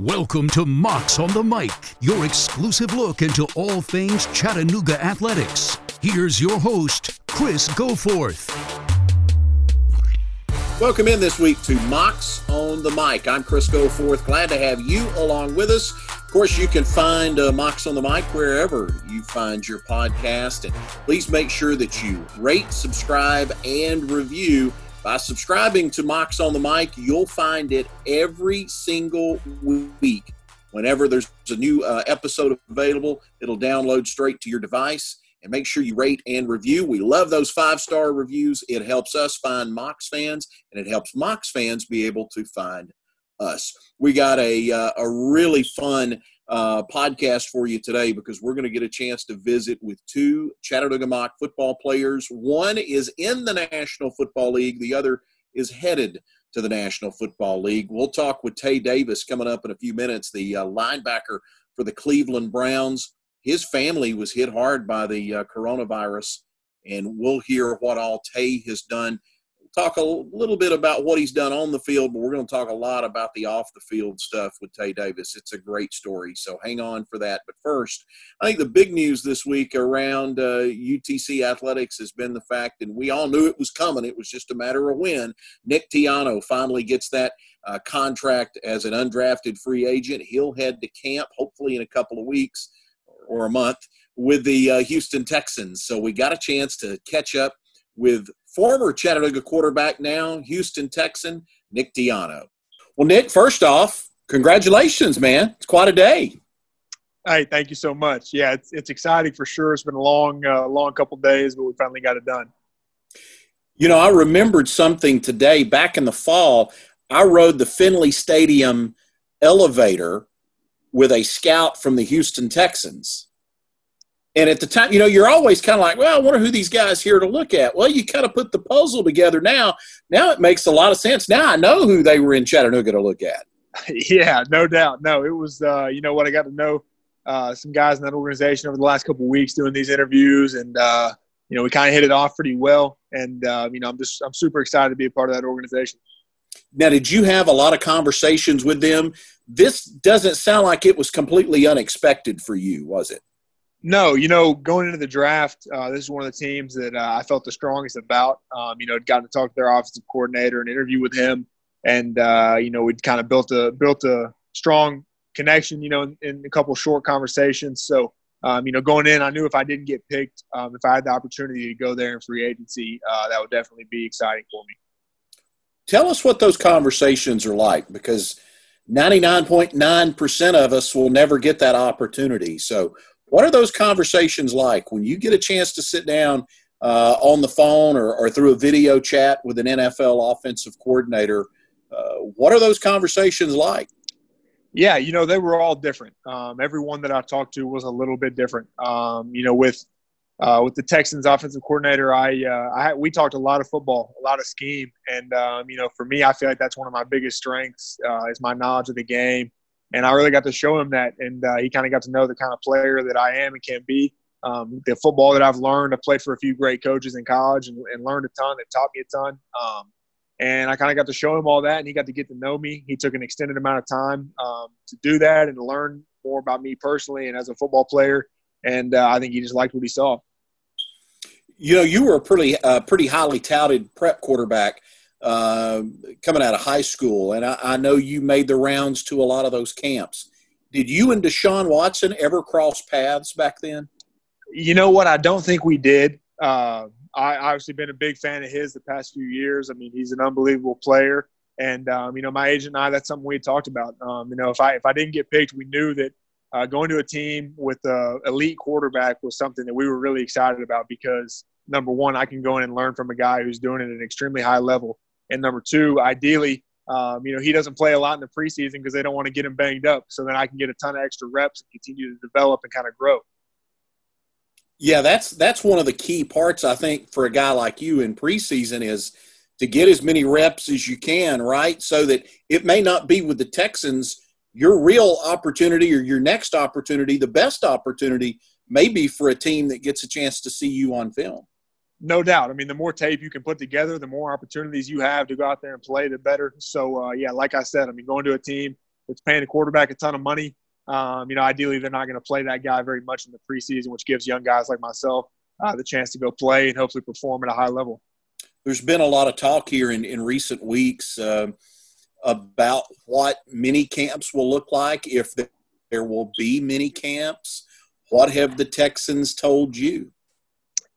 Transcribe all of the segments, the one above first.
Welcome to Mocs on the Mic, your exclusive look into all things Chattanooga athletics. Here's your host, Chris Goforth. Welcome in this week to Mocs on the Mic. I'm Chris Goforth. Glad to have you along with us. Of course, you can find uh, Mocs on the Mic wherever you find your podcast. And please make sure that you rate, subscribe, and review by subscribing to Mocs on the Mic, you'll find it every single week. Whenever there's a new uh, episode available, it'll download straight to your device. And make sure you rate and review. We love those five star reviews. It helps us find Mocs fans, and it helps Mocs fans be able to find us. We got a, uh, a really fun uh, podcast for you today because we're going to get a chance to visit with two Chattanooga Moc football players. One is in the National Football League, the other is headed to the National Football League. We'll talk with Tae Davis coming up in a few minutes, the uh, linebacker for the Cleveland Browns. His family was hit hard by the uh, coronavirus, and we'll hear what all Tae has done talk a little bit about what he's done on the field, but we're going to talk a lot about the off the field stuff with Tae Davis. It's a great story, so hang on for that. But first, I think the big news this week around uh, UTC athletics has been the fact, and we all knew it was coming. It was just a matter of when. Nick Tiano finally gets that uh, contract as an undrafted free agent. He'll head to camp hopefully in a couple of weeks or a month with the uh, Houston Texans. So we got a chance to catch up with former Chattanooga quarterback, now Houston Texan, Nick Tiano. Well, Nick, first off, congratulations, man. It's quite a day. Hey, thank you so much. Yeah, it's, it's exciting for sure. It's been a long, uh, long couple days, but we finally got it done. You know, I remembered something today. Back in the fall, I rode the Finley Stadium elevator with a scout from the Houston Texans. And at the time, you know, you're always kind of like, well, I wonder who these guys here to look at. Well, you kind of put the puzzle together now. Now it makes a lot of sense. Now I know who they were in Chattanooga to look at. Yeah, no doubt. No, it was, uh, you know, what I got to know uh, some guys in that organization over the last couple of weeks doing these interviews, and uh, you know, we kind of hit it off pretty well. And uh, you know, I'm just, I'm super excited to be a part of that organization. Now, did you have a lot of conversations with them? This doesn't sound like it was completely unexpected for you, was it? No, you know, going into the draft, uh, this is one of the teams that uh, I felt the strongest about. Um, you know, I'd gotten to talk to their offensive coordinator and interview with him, and uh, you know, we'd kind of built a built a strong connection. You know, in, in a couple short conversations. So, um, you know, going in, I knew if I didn't get picked, um, if I had the opportunity to go there in free agency, uh, that would definitely be exciting for me. Tell us what those conversations are like, because 99.9% of us will never get that opportunity. So, what are those conversations like when you get a chance to sit down uh, on the phone or, or, through a video chat with an NFL offensive coordinator? Uh, what are those conversations like? Yeah, you know, they were all different. Um, everyone that I talked to was a little bit different. Um, you know, with uh, with the Texans offensive coordinator, I, uh, I we talked a lot of football, a lot of scheme, and um, you know, for me, I feel like that's one of my biggest strengths uh, is my knowledge of the game and I really got to show him that, and uh, he kind of got to know the kind of player that I am and can be. Um, the football that I've learned, I played for a few great coaches in college and, and learned a ton. It taught me a ton. Um, and I kind of got to show him all that, and he got to get to know me. He took an extended amount of time um, to do that and to learn more about me personally and as a football player. And uh, I think he just liked what he saw. You know, you were a pretty, uh, pretty highly touted prep quarterback uh, coming out of high school, and I, I, know you made the rounds to a lot of those camps. Did you and Deshaun Watson ever cross paths back then? You know what? I don't think we did. Uh, I obviously been a big fan of his the past few years. I mean, he's an unbelievable player, and um, you know, my agent and I, that's something we talked about. Um, you know, if I if I didn't get picked, we knew that uh, going to a team with an elite quarterback was something that we were really excited about because number one, I can go in and learn from a guy who's doing it at an extremely high level. And number two, ideally, um, you know, he doesn't play a lot in the preseason because they don't want to get him banged up. So then I can get a ton of extra reps and continue to develop and kind of grow. Yeah, that's that's one of the key parts I think for a guy like you in preseason is to get as many reps as you can, right? So that it may not be with the Texans your real opportunity or your next opportunity, the best opportunity may be for a team that gets a chance to see you on film no doubt. I mean, the more tape you can put together, the more opportunities you have to go out there and play, the better. So, uh, yeah, like I said, I mean, going to a team that's paying a quarterback a ton of money. Um, you know, ideally they're not going to play that guy very much in the preseason, which gives young guys like myself uh, the chance to go play and hopefully perform at a high level. There's been a lot of talk here in, in recent weeks uh, about what mini camps will look like if there will be mini camps. What have the Texans told you?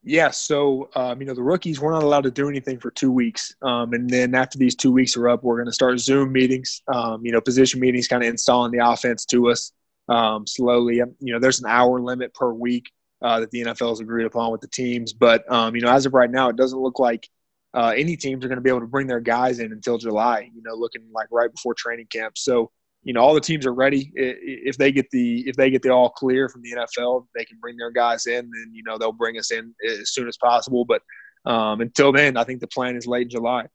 Yeah, so um, you know the rookies we're not allowed to do anything for two weeks, um, and then after these two weeks are up, we're going to start Zoom meetings. Um, you know, position meetings, kind of installing the offense to us um, slowly. Um, you know, there's an hour limit per week uh, that the NFL has agreed upon with the teams, but um, you know, as of right now, it doesn't look like uh, any teams are going to be able to bring their guys in until July. You know, looking like right before training camp. So you know all the teams are ready. If they get the if they get the all clear from the NFL, they can bring their guys in, and you know they'll bring us in as soon as possible. But um, until then, I think the plan is late July.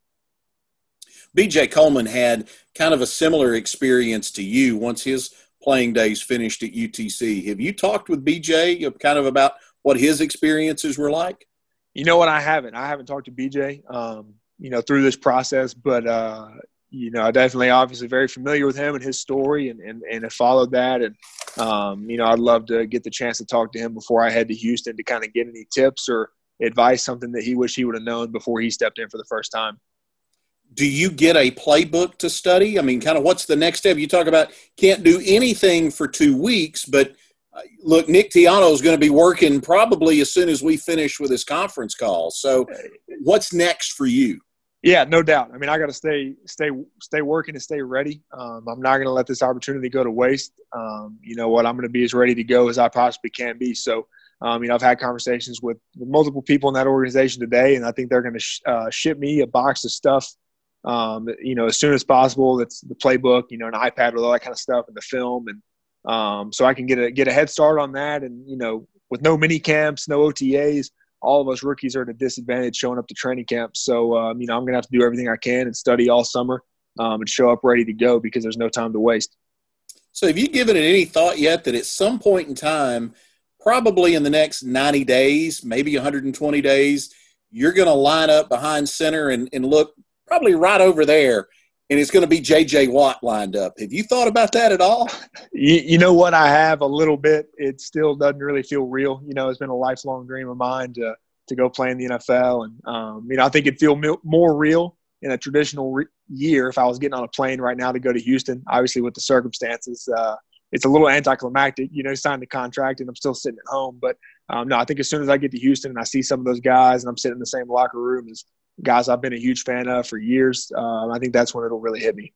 BJ Coleman had kind of a similar experience to you once his playing days finished at UTC. Have you talked with BJ kind of about what his experiences were like? You know what? I haven't. I haven't talked to BJ, um, you know, through this process, but uh, you know, I definitely obviously very familiar with him and his story and, and, and have followed that. And, um, you know, I'd love to get the chance to talk to him before I head to Houston to kind of get any tips or advice, something that he wished he would have known before he stepped in for the first time. Do you get a playbook to study? I mean, kind of what's the next step? You talk about can't do anything for two weeks, but uh, look, Nick Tiano is going to be working probably as soon as we finish with this conference call. So, what's next for you? Yeah, no doubt. I mean, I got to stay, stay, stay working and stay ready. Um, I'm not going to let this opportunity go to waste. Um, you know what? I'm going to be as ready to go as I possibly can be. So, um, you know, I've had conversations with, multiple people in that organization today, and I think they're going to sh- uh, ship me a box of stuff, um, you know, as soon as possible. That's the playbook, you know, an iPad with all that kind of stuff, and the film, and um, so I can get a get a head start on that. And you know, with no mini camps, no OTAs all of us rookies are at a disadvantage showing up to training camp. So, um, you know, I'm going to have to do everything I can and study all summer um, and show up ready to go because there's no time to waste. So, have you given it any thought yet that at some point in time, probably in the next 90 days, maybe 120 days, you're going to line up behind center and, and look probably right over there and it's going to be J.J. Watt lined up. Have you thought about that at all? You, you, know what? I have a little bit. It still doesn't really feel real. You know, it's been a lifelong dream of mine to to go play in the NFL, and um, you know, I think it'd feel more real in a traditional re- year if I was getting on a plane right now to go to Houston. Obviously, with the circumstances, uh, it's a little anticlimactic. You know, signed the contract and I'm still sitting at home, but um, no, I think as soon as I get to Houston and I see some of those guys and I'm sitting in the same locker room as guys I've been a huge fan of for years. Um, I think that's when it'll really hit me.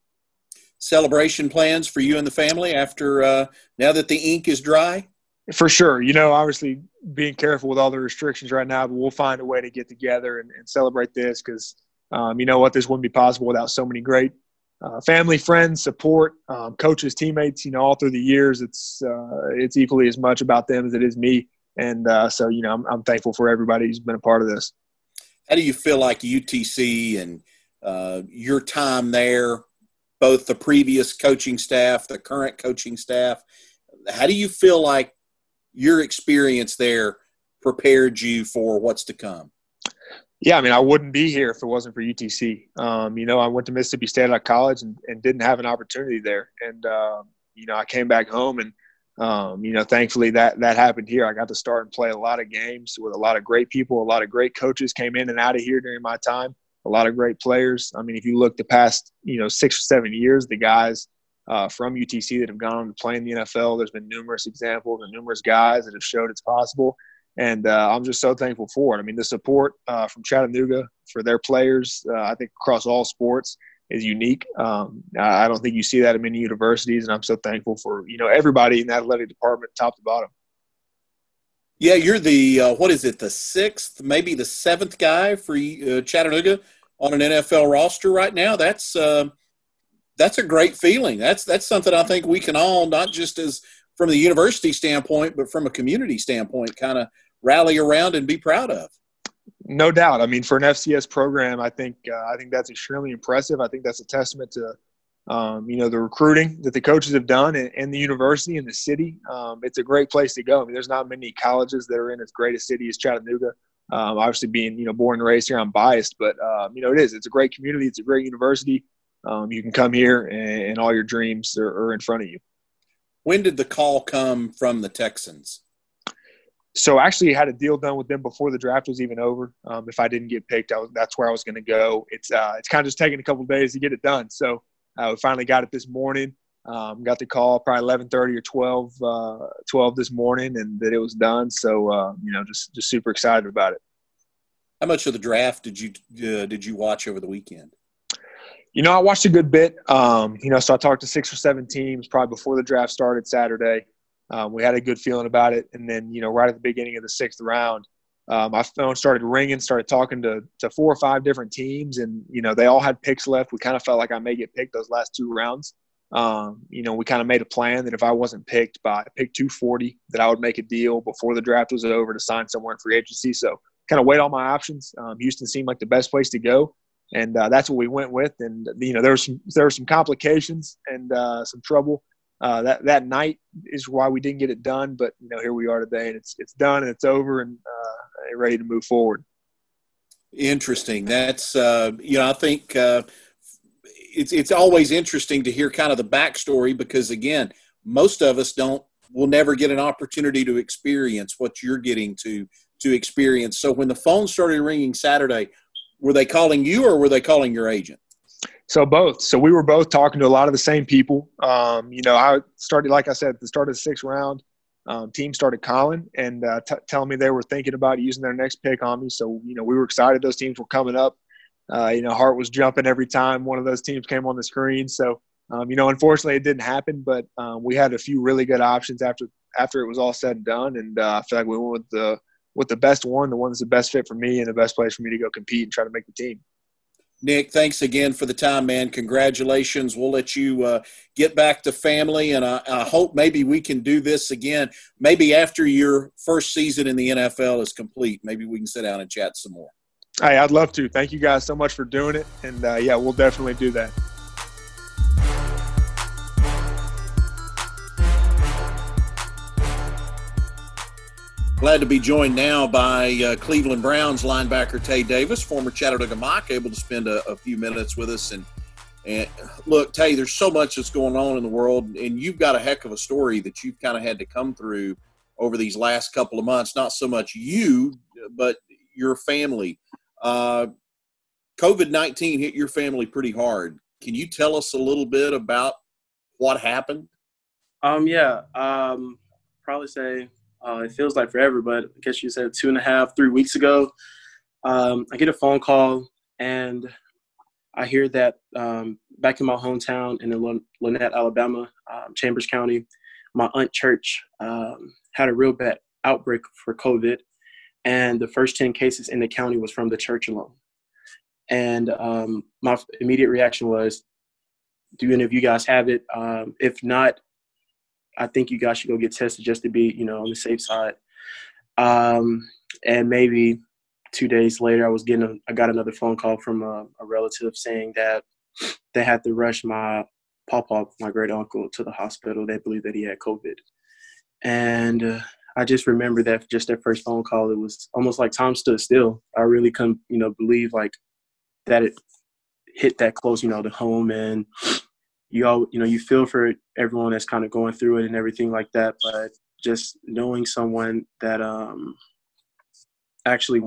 Celebration plans for you and the family after uh, now that the ink is dry? For sure. You know, obviously being careful with all the restrictions right now, but we'll find a way to get together and, and celebrate this because, um, you know what, this wouldn't be possible without so many great uh, family, friends, support, um, coaches, teammates. You know, all through the years, it's uh, it's equally as much about them as it is me. And uh, so, you know, I'm, I'm thankful for everybody who's been a part of this how do you feel like UTC and uh, your time there, both the previous coaching staff, the current coaching staff, how do you feel like your experience there prepared you for what's to come? Yeah, I mean, I wouldn't be here if it wasn't for UTC. Um, you know, I went to Mississippi State out of college and, and didn't have an opportunity there. And, uh, you know, I came back home and um, you know, thankfully that that happened here. I got to start and play a lot of games with a lot of great people. A lot of great coaches came in and out of here during my time. A lot of great players. I mean, if you look the past, you know, six or seven years, the guys uh, from UTC that have gone on to play in the NFL, there's been numerous examples and numerous guys that have showed it's possible. And uh, I'm just so thankful for it. I mean, the support uh, from Chattanooga for their players, uh, I think across all sports – is unique. Um, I don't think you see that in many universities, and I'm so thankful for you know everybody in the athletic department, top to bottom. Yeah, you're the uh, what is it, the sixth, maybe the seventh guy for uh, Chattanooga on an NFL roster right now. That's uh, that's a great feeling. That's that's something I think we can all, not just as from the university standpoint, but from a community standpoint, kind of rally around and be proud of. No doubt. I mean, for an FCS program, I think uh, I think that's extremely impressive. I think that's a testament to um, you know the recruiting that the coaches have done and, and the university and the city. Um, it's a great place to go. I mean, there's not many colleges that are in as great a city as Chattanooga. Um, obviously, being you know born and raised here, I'm biased, but um, you know it is. It's a great community. It's a great university. um, you can come here and, and all your dreams are, are in front of you. When did the call come from the Texans? So actually had a deal done with them before the draft was even over. Um, if I didn't get picked, was, that's where I was going to go. It's uh, it's kind of just taking a couple days to get it done. So uh, we finally got it this morning. Um, got the call probably 11:30 or 12 uh, 12 this morning, and that it was done. So uh, you know, just just super excited about it. How much of the draft did you uh, did you watch over the weekend? You know, I watched a good bit. Um, you know, so I talked to six or seven teams probably before the draft started Saturday. Um, we had a good feeling about it, and then you know, right at the beginning of the sixth round, um, my phone started ringing. Started talking to to four or five different teams, and you know, they all had picks left. We kind of felt like I may get picked those last two rounds. Um, you know, we kind of made a plan that if I wasn't picked by pick 240, that I would make a deal before the draft was over to sign somewhere in free agency. So kind of weighed all my options. Um, Houston seemed like the best place to go, and uh, that's what we went with. And you know, there were some there were some complications and uh, some trouble uh, that that night is why we didn't get it done. But you know, here we are today, and it's it's done and it's over, and uh, ready to move forward. Interesting. That's uh, you know, I think uh, it's it's always interesting to hear kind of the backstory because again, most of us don't will never get an opportunity to experience what you're getting to to experience. So when the phone started ringing Saturday, were they calling you or were they calling your agent? So both. So we were both talking to a lot of the same people. Um, you know, I started, like I said, at the start of the sixth round, um, team started calling and uh, t- telling me they were thinking about using their next pick on me. So you know, we were excited. Those teams were coming up. Uh, you know, heart was jumping every time one of those teams came on the screen. So um, you know, unfortunately, it didn't happen. But um, we had a few really good options after after it was all said and done. And uh, I feel like we went with the with the best one, the one that's the best fit for me and the best place for me to go compete and try to make the team. Nick, thanks again for the time, man. Congratulations. We'll let you uh, get back to family, and I, I, hope maybe we can do this again. Maybe after your first season in the NFL is complete, maybe we can sit down and chat some more. Hey, I'd love to. Thank you guys so much for doing it, and uh, yeah, we'll definitely do that. Glad to be joined now by uh, Cleveland Browns linebacker Tae Davis, former Chattanooga Moc, able to spend a, a, few minutes with us. And, and look, Tae, there's so much that's going on in the world, and you've got a heck of a story that you've kind of had to come through over these last couple of months. Not so much you, but your family. Uh, COVID 19 hit your family pretty hard. Can you tell us a little bit about what happened? Um, yeah, um, probably say uh, it feels like forever, but I guess you said two and a half, three weeks ago. Um, I get a phone call and I hear that um, back in my hometown in Lanett, Alabama, um, Chambers County, my aunt church um, had a real bad outbreak for COVID, and the first 10 cases in the county was from the church alone. And um, my immediate reaction was, do any of you guys have it? Um, if not, I think you guys should go get tested just to be, you know, on the safe side. Um, and maybe two days later, I was getting, a, I got another phone call from a, a relative saying that they had to rush my papa, my great uncle, to the hospital. They believe that he had COVID. And uh, I just remember that just that first phone call, it was almost like time stood still. I really couldn't, you know, believe like that it hit that close, you know, to home. And you all you know you feel for everyone that's kind of going through it and everything like that but just knowing someone that um actually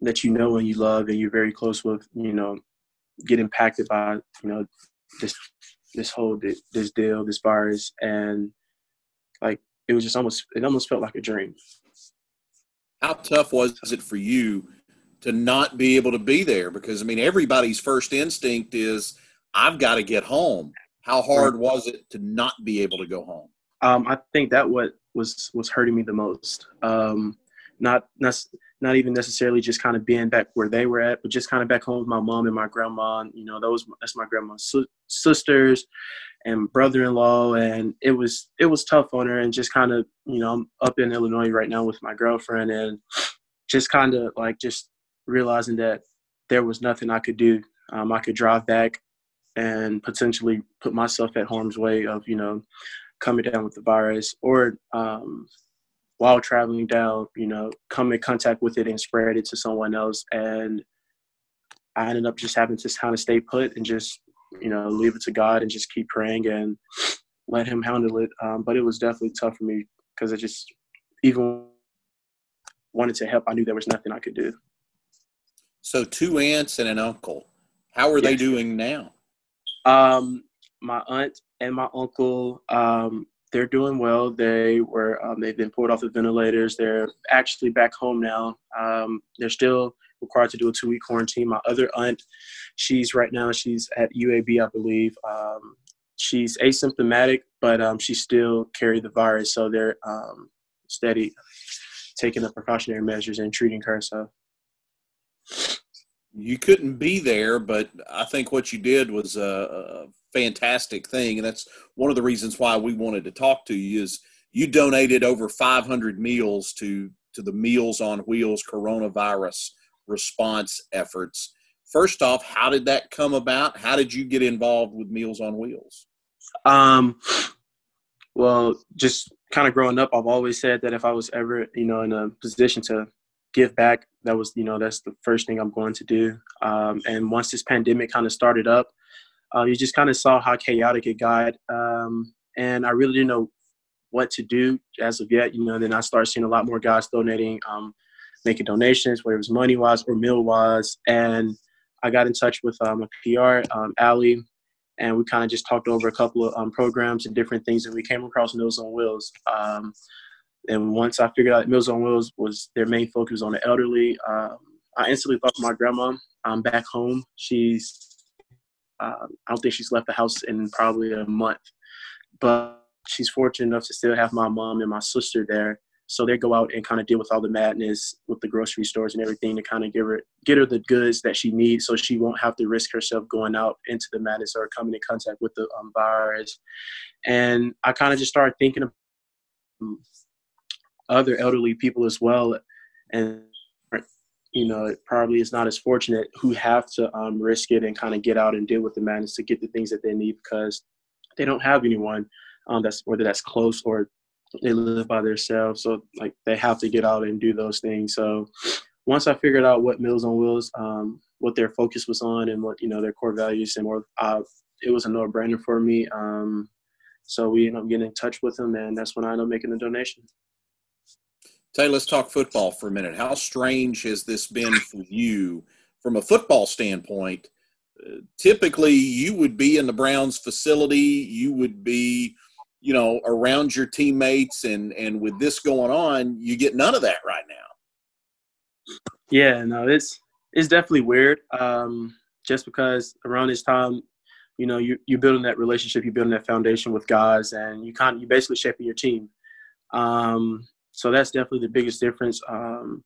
that you know and you love and you're very close with you know get impacted by you know this this whole this deal this virus and like it was just almost it almost felt like a dream. How tough was it for you to not be able to be there? Because i mean everybody's first instinct is I've got to get home. How hard was it to not be able to go home? Um, I think that what was was hurting me the most. Um, not not not even necessarily just kind of being back where they were at, but just kind of back home with my mom and my grandma. And, you know, those that's my grandma's sisters and brother-in-law, and it was it was tough on her. And just kind of you know, I'm up in Illinois right now with my girlfriend, and just kind of like just realizing that there was nothing I could do. Um, I could drive back and potentially put myself at harm's way of you know coming down with the virus or um, while traveling down you know come in contact with it and spread it to someone else and i ended up just having to kind of stay put and just you know, leave it to God and just keep praying and let Him handle it. Um, but it was definitely tough for me because I just even wanted to help. I knew there was nothing I could do. So two aunts and an uncle. How are yes. they doing now? Um, my aunt and my uncle, um, they're doing well. They were um, they've been pulled off the ventilators. They're actually back home now. Um, they're still required to do a two week quarantine. My other aunt, she's right now she's at UAB, I believe. Um, she's asymptomatic, but um, she still carried the virus, so they're um, steady taking the precautionary measures and treating her. So you couldn't be there, but I think what you did was a, a, fantastic thing, and that's one of the reasons why we wanted to talk to you. Is you donated over 500 meals to to the Meals on Wheels coronavirus response efforts. First off, how did that come about? How did you get involved with Meals on Wheels? Um, well, just kind of growing up, I've always said that if I was ever, you know, in a position to give back, that was, you know, that's the first thing I'm going to do. Um, and once this pandemic kind of started up, uh, you just kind of saw how chaotic it got. Um, and I really didn't know what to do as of yet, you know, then I started seeing a lot more guys donating, um, making donations, whether it was money wise or meal wise. And I got in touch with um, a PR, um, Allie, and we kind of just talked over a couple of um, programs and different things, and we came across Meals on Wheels. And once I figured out Meals on Wheels was their main focus on the elderly, um, I instantly thought of my grandma. I'm back home. She's, uh, I don't think she's left the house in probably a month, but she's fortunate enough to still have my mom and my sister there. So they go out and kind of deal with all the madness with the grocery stores and everything to kind of give her get her the goods that she needs, so she won't have to risk herself going out into the madness or coming in contact with the um, virus. And I kind of just started thinking of other elderly people as well, and you know, it probably is not as fortunate who have to um, risk it and kind of get out and deal with the madness to get the things that they need because they don't have anyone um, that's whether that's close or they live by themselves, so like they have to get out and do those things. So once I figured out what Meals on Wheels, um, what their focus was on, and what you know their core values, and more, uh, it was a no-brainer for me. Um, so we ended up getting in touch with them, and that's when I ended up making the donation. Tae, let's talk football for a minute. How strange has this been for you from a football standpoint? Uh, typically, you would be in the Browns facility. You would be you know, around your teammates and and with this going on, you get none of that right now. Yeah, no, it's it's definitely weird. Um, just because around this time, you know, you you're building that relationship, you're building that foundation with guys, and you kind you basically shaping your team. Um, so that's definitely the biggest difference. Um,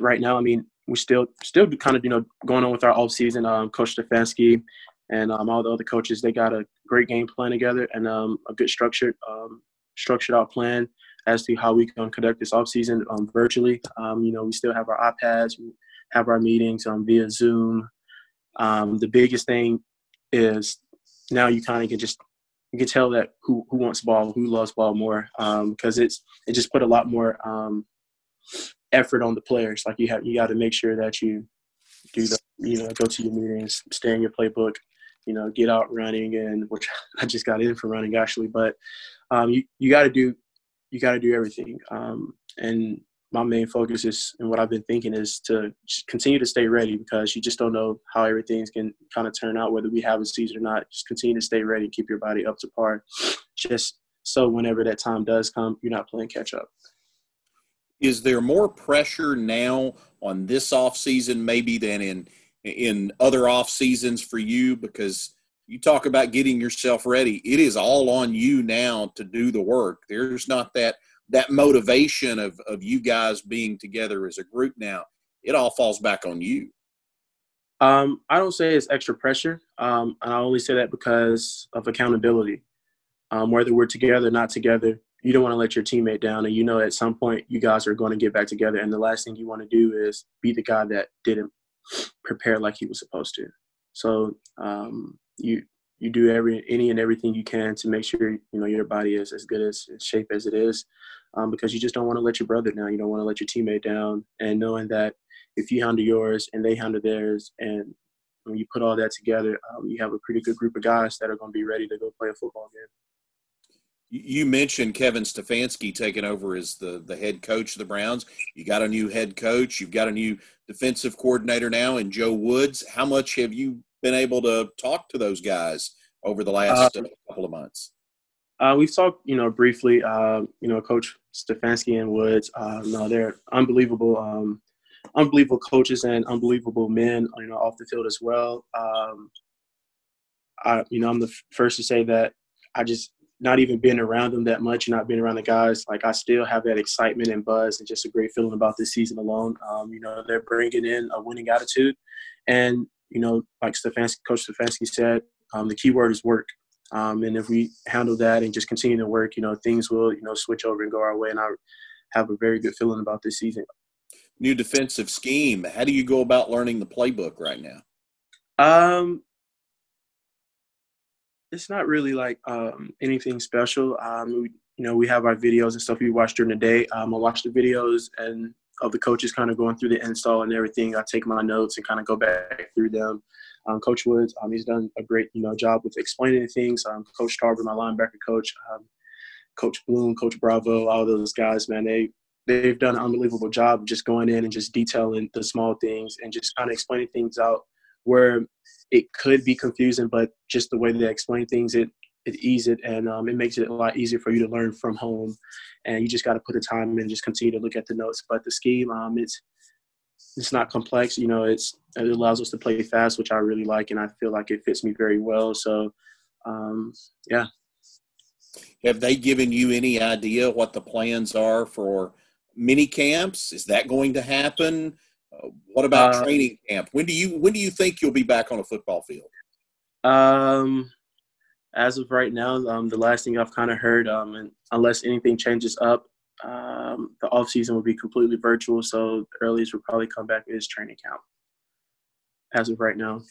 right now, I mean, we still still kind of you know going on with our off season. Um, Coach Stefanski and um, all the other coaches they got a great game plan together and um, a good structured um, structured out plan as to how we can conduct this off season um, virtually. Um, you know, we still have our iPads, we have our meetings via Zoom. the biggest thing is now you kind of can just you can tell that who who wants ball, who loves ball more, because it's it just put a lot more effort on the players. Like you have you got to make sure that you do the you know go to your meetings, stay in your playbook, you know, get out running and which I just got in for running actually, but um, you, you got to do, you got to do everything. Um, and my main focus is, and what I've been thinking is to continue to stay ready because you just don't know how everything's can kind of turn out, whether we have a season or not. Just continue to stay ready, keep your body up to par, just so whenever that time does come, you're not playing catch up. Is there more pressure now on this off season maybe than in in other off seasons for you because you talk about getting yourself ready it is all on you now to do the work there's not that that motivation of of you guys being together as a group now it all falls back on you. Um, i don't say it's extra pressure. Um, and i only say that because of accountability. Um, whether we're together or not together you don't want to let your teammate down. And you know at some point you guys are going to get back together. And the last thing you want to do is be the guy that didn't prepare like he was supposed to. So um, you you do every any and everything you can to make sure you know your body is as good as shape as it is, um, because you just don't want to let your brother down. You don't want to let your teammate down, and knowing that if you handle yours and they handle theirs, and when you put all that together, um, you have a pretty good group of guys that are going to be ready to go play a football game. You mentioned Kevin Stefanski taking over as the, the head coach of the Browns. You got a new head coach. You've got a new defensive coordinator now in Joe Woods. How much have you been able to talk to those guys over the last uh, couple of months? Uh, we've talked, you know, briefly. Uh, you know, Coach Stefanski and Woods. Uh, no, they're unbelievable, um, unbelievable coaches and unbelievable men. You know, off the field as well. Um, I, you know, I'm the first to say that I just not even being around them that much, and not being around the guys, like I still have that excitement and buzz and just a great feeling about this season alone. Um, you know, they're bringing in a winning attitude, and you know, like Stefanski, Coach Stefanski said, um, the key word is work. Um, and if we handle that and just continue to work, you know, things will you know switch over and go our way. And I have a very good feeling about this season. New defensive scheme. How do you go about learning the playbook right now? Um, it's not really like um, anything special. Um, we, you know, we have our videos and stuff we watch during the day. Um, I watch the videos and of the coaches kind of going through the install and everything. I take my notes and kind of go back through them. Um, coach Woods, um, he's done a great, you know, job with explaining things. Um, coach Tarver, my linebacker coach, um, Coach Bloom, Coach Bravo, all those guys, man, they they've done an unbelievable job just going in and just detailing the small things and just kind of explaining things out where it could be confusing, but just the way they explain things, it it eases it and um, it makes it a lot easier for you to learn from home. And you just got to put the time in and just continue to look at the notes. But the scheme, um, it's it's not complex. You know, it's it allows us to play fast, which I really like, and I feel like it fits me very well. So, um, yeah. Have they given you any idea what the plans are for mini camps? Is that going to happen? Uh, what about uh, training camp? When do you when do you think you'll be back on a football field? Um, as of right now, um, the last thing I've kind of heard, um, and unless anything changes up, um, the off season will be completely virtual. So the earliest will probably come back is training camp. As of right now,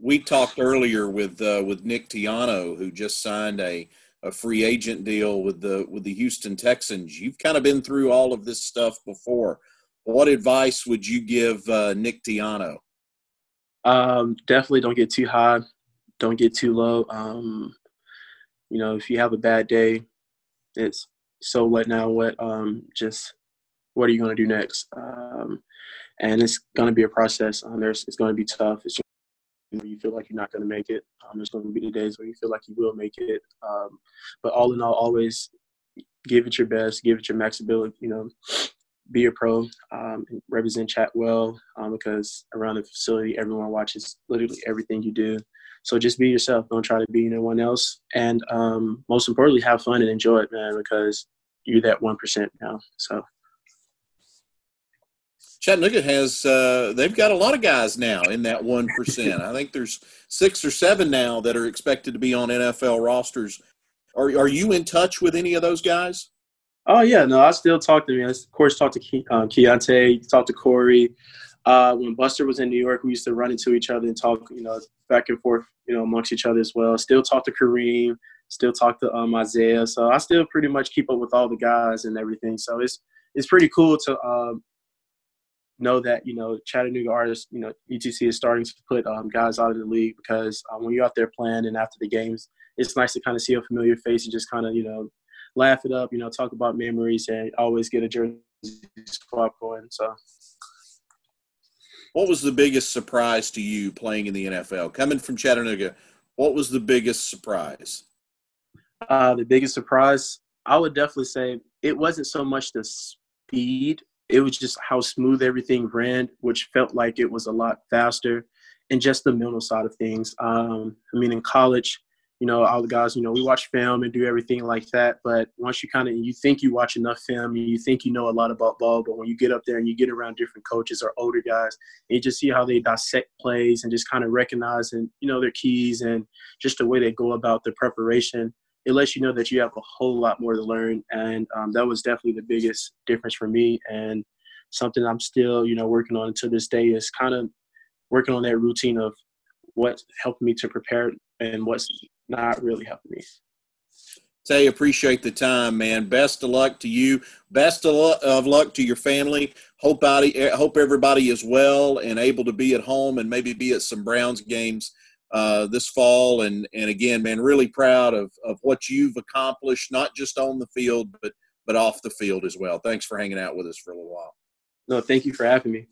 we talked earlier with uh, with Nick Tiano, who just signed a a free agent deal with the with the Houston Texans. You've kind of been through all of this stuff before. What advice would you give uh, Nick Tiano? Um, definitely don't get too high, don't get too low. Um, you know, if you have a bad day, it's so what now? What? Um, just what are you going to do next? Um, and it's going to be a process. Um, there's it's going to be tough. It's you, know, you feel like you're not going to make it. Um, there's going to be the days where you feel like you will make it. Um, but all in all, always give it your best, give it your max ability. You know, be a pro, um, represent chat well, um, because around the facility, everyone watches literally everything you do. So just be yourself. Don't try to be anyone else. And um, most importantly, have fun and enjoy it, man, because you're that 1% now. So. Chattanooga has uh, they've got a lot of guys now in that one percent. I think there's six or seven now that are expected to be on NFL rosters. Are are you in touch with any of those guys? Oh yeah, no, I still talk to me. I, of course, talk to Ke- uh, Keionta, talk to Corey. Uh, when Buster was in New York, we used to run into each other and talk, you know, back and forth, you know, amongst each other as well. Still talk to Kareem, still talk to um, Isaiah. So I still pretty much keep up with all the guys and everything. So it's it's pretty cool to um, know that you know Chattanooga artists, you know, UTC is starting to put um, guys out of the league because um, when you're out there playing and after the games, it's nice to kind of see a familiar face and just kind of you know laugh it up, you know, talk about memories and always get a jersey swap going. So. What was the biggest surprise to you playing in the NFL? Coming from Chattanooga, what was the biggest surprise? Uh, the biggest surprise, I would definitely say it wasn't so much the speed, it was just how smooth everything ran, which felt like it was a lot faster, and just the mental side of things. Um, I mean, in college, you know, all the guys, you know, we watch film and do everything like that. But once you kind of, you think you watch enough film, you think you know a lot about ball. But when you get up there and you get around different coaches or older guys, you just see how they dissect plays and just kind of recognize and, you know, their keys and just the way they go about their preparation. It lets you know that you have a whole lot more to learn. And um, that was definitely the biggest difference for me. And something I'm still, you know, working on to this day is kind of working on that routine of what helped me to prepare and what's not really helping me. Tae, appreciate the time, man. Best of luck to you. Best of luck to your family. Hope hope everybody is well and able to be at home and maybe be at some Browns games uh, this fall. And and again, man, really proud of of what you've accomplished, not just on the field, but but off the field as well. Thanks for hanging out with us for a little while. No, thank you for having me.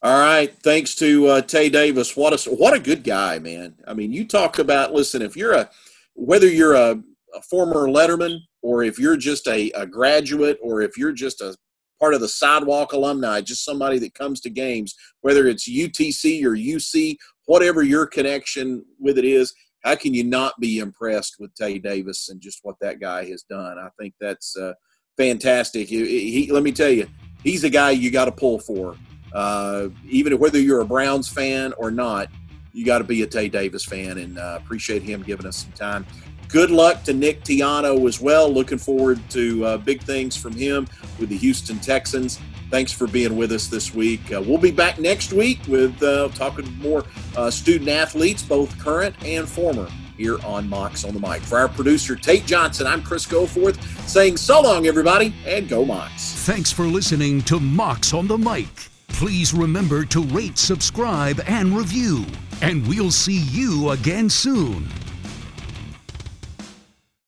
All right, thanks to uh, Tae Davis. What a what a good guy, man. I mean, you talk about listen. If you're a whether you're a, a former Letterman or if you're just a, a graduate or if you're just a part of the sidewalk alumni, just somebody that comes to games, whether it's UTC or UC, whatever your connection with it is, how can you not be impressed with Tae Davis and just what that guy has done? I think that's uh, fantastic. He, he, let me tell you, he's a guy you got to pull for. Uh, even whether you're a Browns fan or not, you got to be a Tae Davis fan and uh, appreciate him giving us some time. Good luck to Nick Tiano as well. Looking forward to uh, big things from him with the Houston Texans. Thanks for being with us this week. Uh, we'll be back next week with uh, talking more uh, student athletes, both current and former, here on Mocs on the Mic. For our producer, Tate Johnson, I'm Chris Goforth saying so long, everybody, and go Mocs. Thanks for listening to Mocs on the Mic. Please remember to rate, subscribe, and review. And we'll see you again soon.